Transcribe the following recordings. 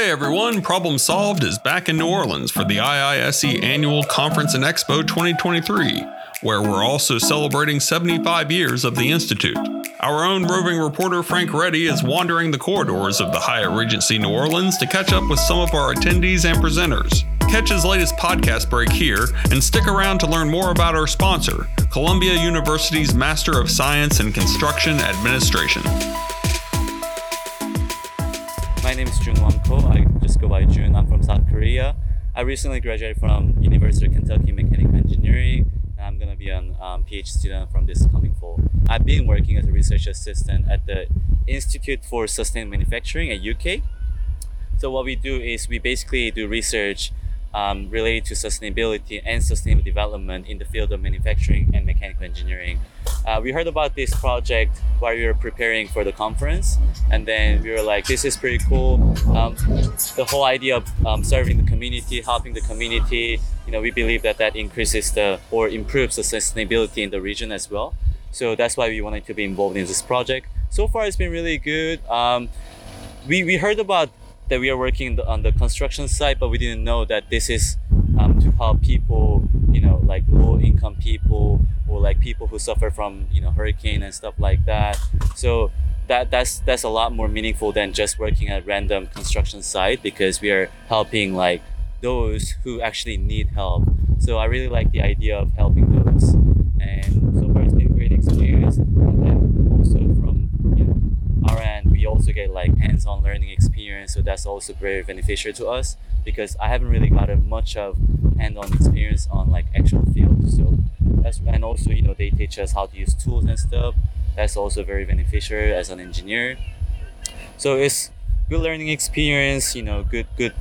Hey everyone, Problem Solved is back in New Orleans for the IISE Annual Conference and Expo 2023, where we're also celebrating 75 years of the Institute. Our own roving reporter Frank Reddy is wandering the corridors of the Hyatt Regency New Orleans to catch up with some of our attendees and presenters. Catch his latest podcast break here and stick around to learn more about our sponsor, Columbia University's Master of Science in Construction Administration. My name is Junwon Ko. I just go by Jun. I'm from South Korea. I recently graduated from University of Kentucky Mechanical Engineering. And I'm gonna be a um, PhD student from this coming fall. I've been working as a research assistant at the Institute for Sustainable Manufacturing at UK. So what we do is we basically do research um, related to sustainability and sustainable development in the field of manufacturing and mechanical engineering. Uh, we heard about this project while we were preparing for the conference, and then we were like, "This is pretty cool." Um, the whole idea of um, serving the community, helping the community, you know, we believe that that increases the or improves the sustainability in the region as well. So that's why we wanted to be involved in this project. So far, it's been really good. Um, we, we heard about that we are working on the construction side, but we didn't know that this is um, to help people, you know, like low income people or like people who suffer from, you know, hurricane and stuff like that. So that that's that's a lot more meaningful than just working at random construction site because we are helping like those who actually need help. So I really like the idea of helping those, and so far it's been a great experience. And then also from you know our end, we also get like hands-on learning experience, so that's also very beneficial to us because I haven't really gotten much of hands-on experience on like actual field. So that's and also you know they teach us how to use tools and stuff. That's also very beneficial as an engineer. So it's good learning experience. You know, good good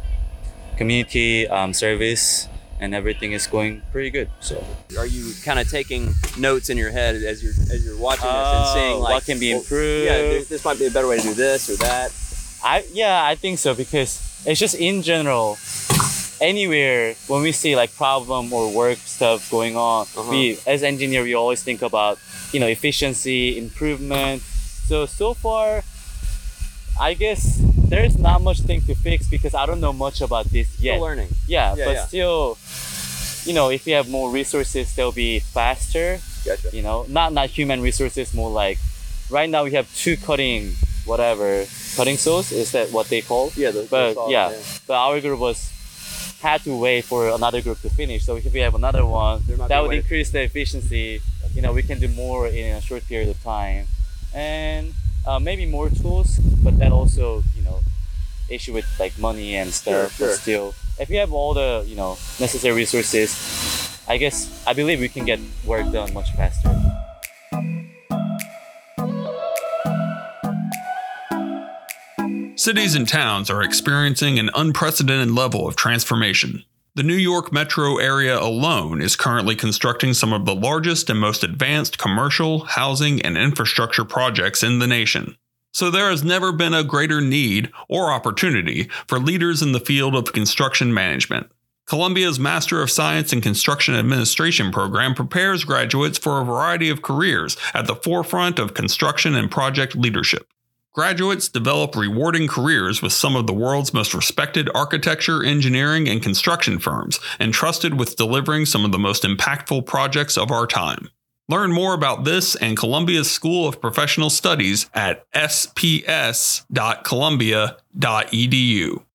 community um, service and everything is going pretty good. So, are you kind of taking notes in your head as you're as you're watching this and saying Oh, like what can be well, improved? yeah, this, this might be a better way to do this or that. I yeah, I think so because it's just in general. Anywhere when we see like problem or work stuff going on, Uh-huh. we as engineer we always think about you know efficiency improvement. So so far, I guess there's not much thing to fix because I don't know much about this yet. Still learning. Yeah, Yeah, but yeah. still, you know, if you have more resources, they'll be faster. Gotcha. You know, not not human resources, more like right now we have two cutting whatever cutting saws. Is that what they call? Yeah, the, But saw, yeah, but our group was had to wait for another group to finish. So if we have another one, There might be that would increase the efficiency. You know, we can do more in a short period of time, and uh, maybe more tools. But that also, you know, issue with like money and stuff. Sure, But sure. still, if you have all the you know necessary resources, I guess I believe we can get work done much faster. Cities and towns are experiencing an unprecedented level of transformation. The New York metro area alone is currently constructing some of the largest and most advanced commercial, housing, and infrastructure projects in the nation. So there has never been a greater need or opportunity for leaders in the field of construction management. Columbia's Master of Science in Construction Administration program prepares graduates for a variety of careers at the forefront of construction and project leadership. Graduates develop rewarding careers with some of the world's most respected architecture, engineering, and construction firms, entrusted with delivering some of the most impactful projects of our time. Learn more about this and Columbia's School of Professional Studies at sps.columbia.edu.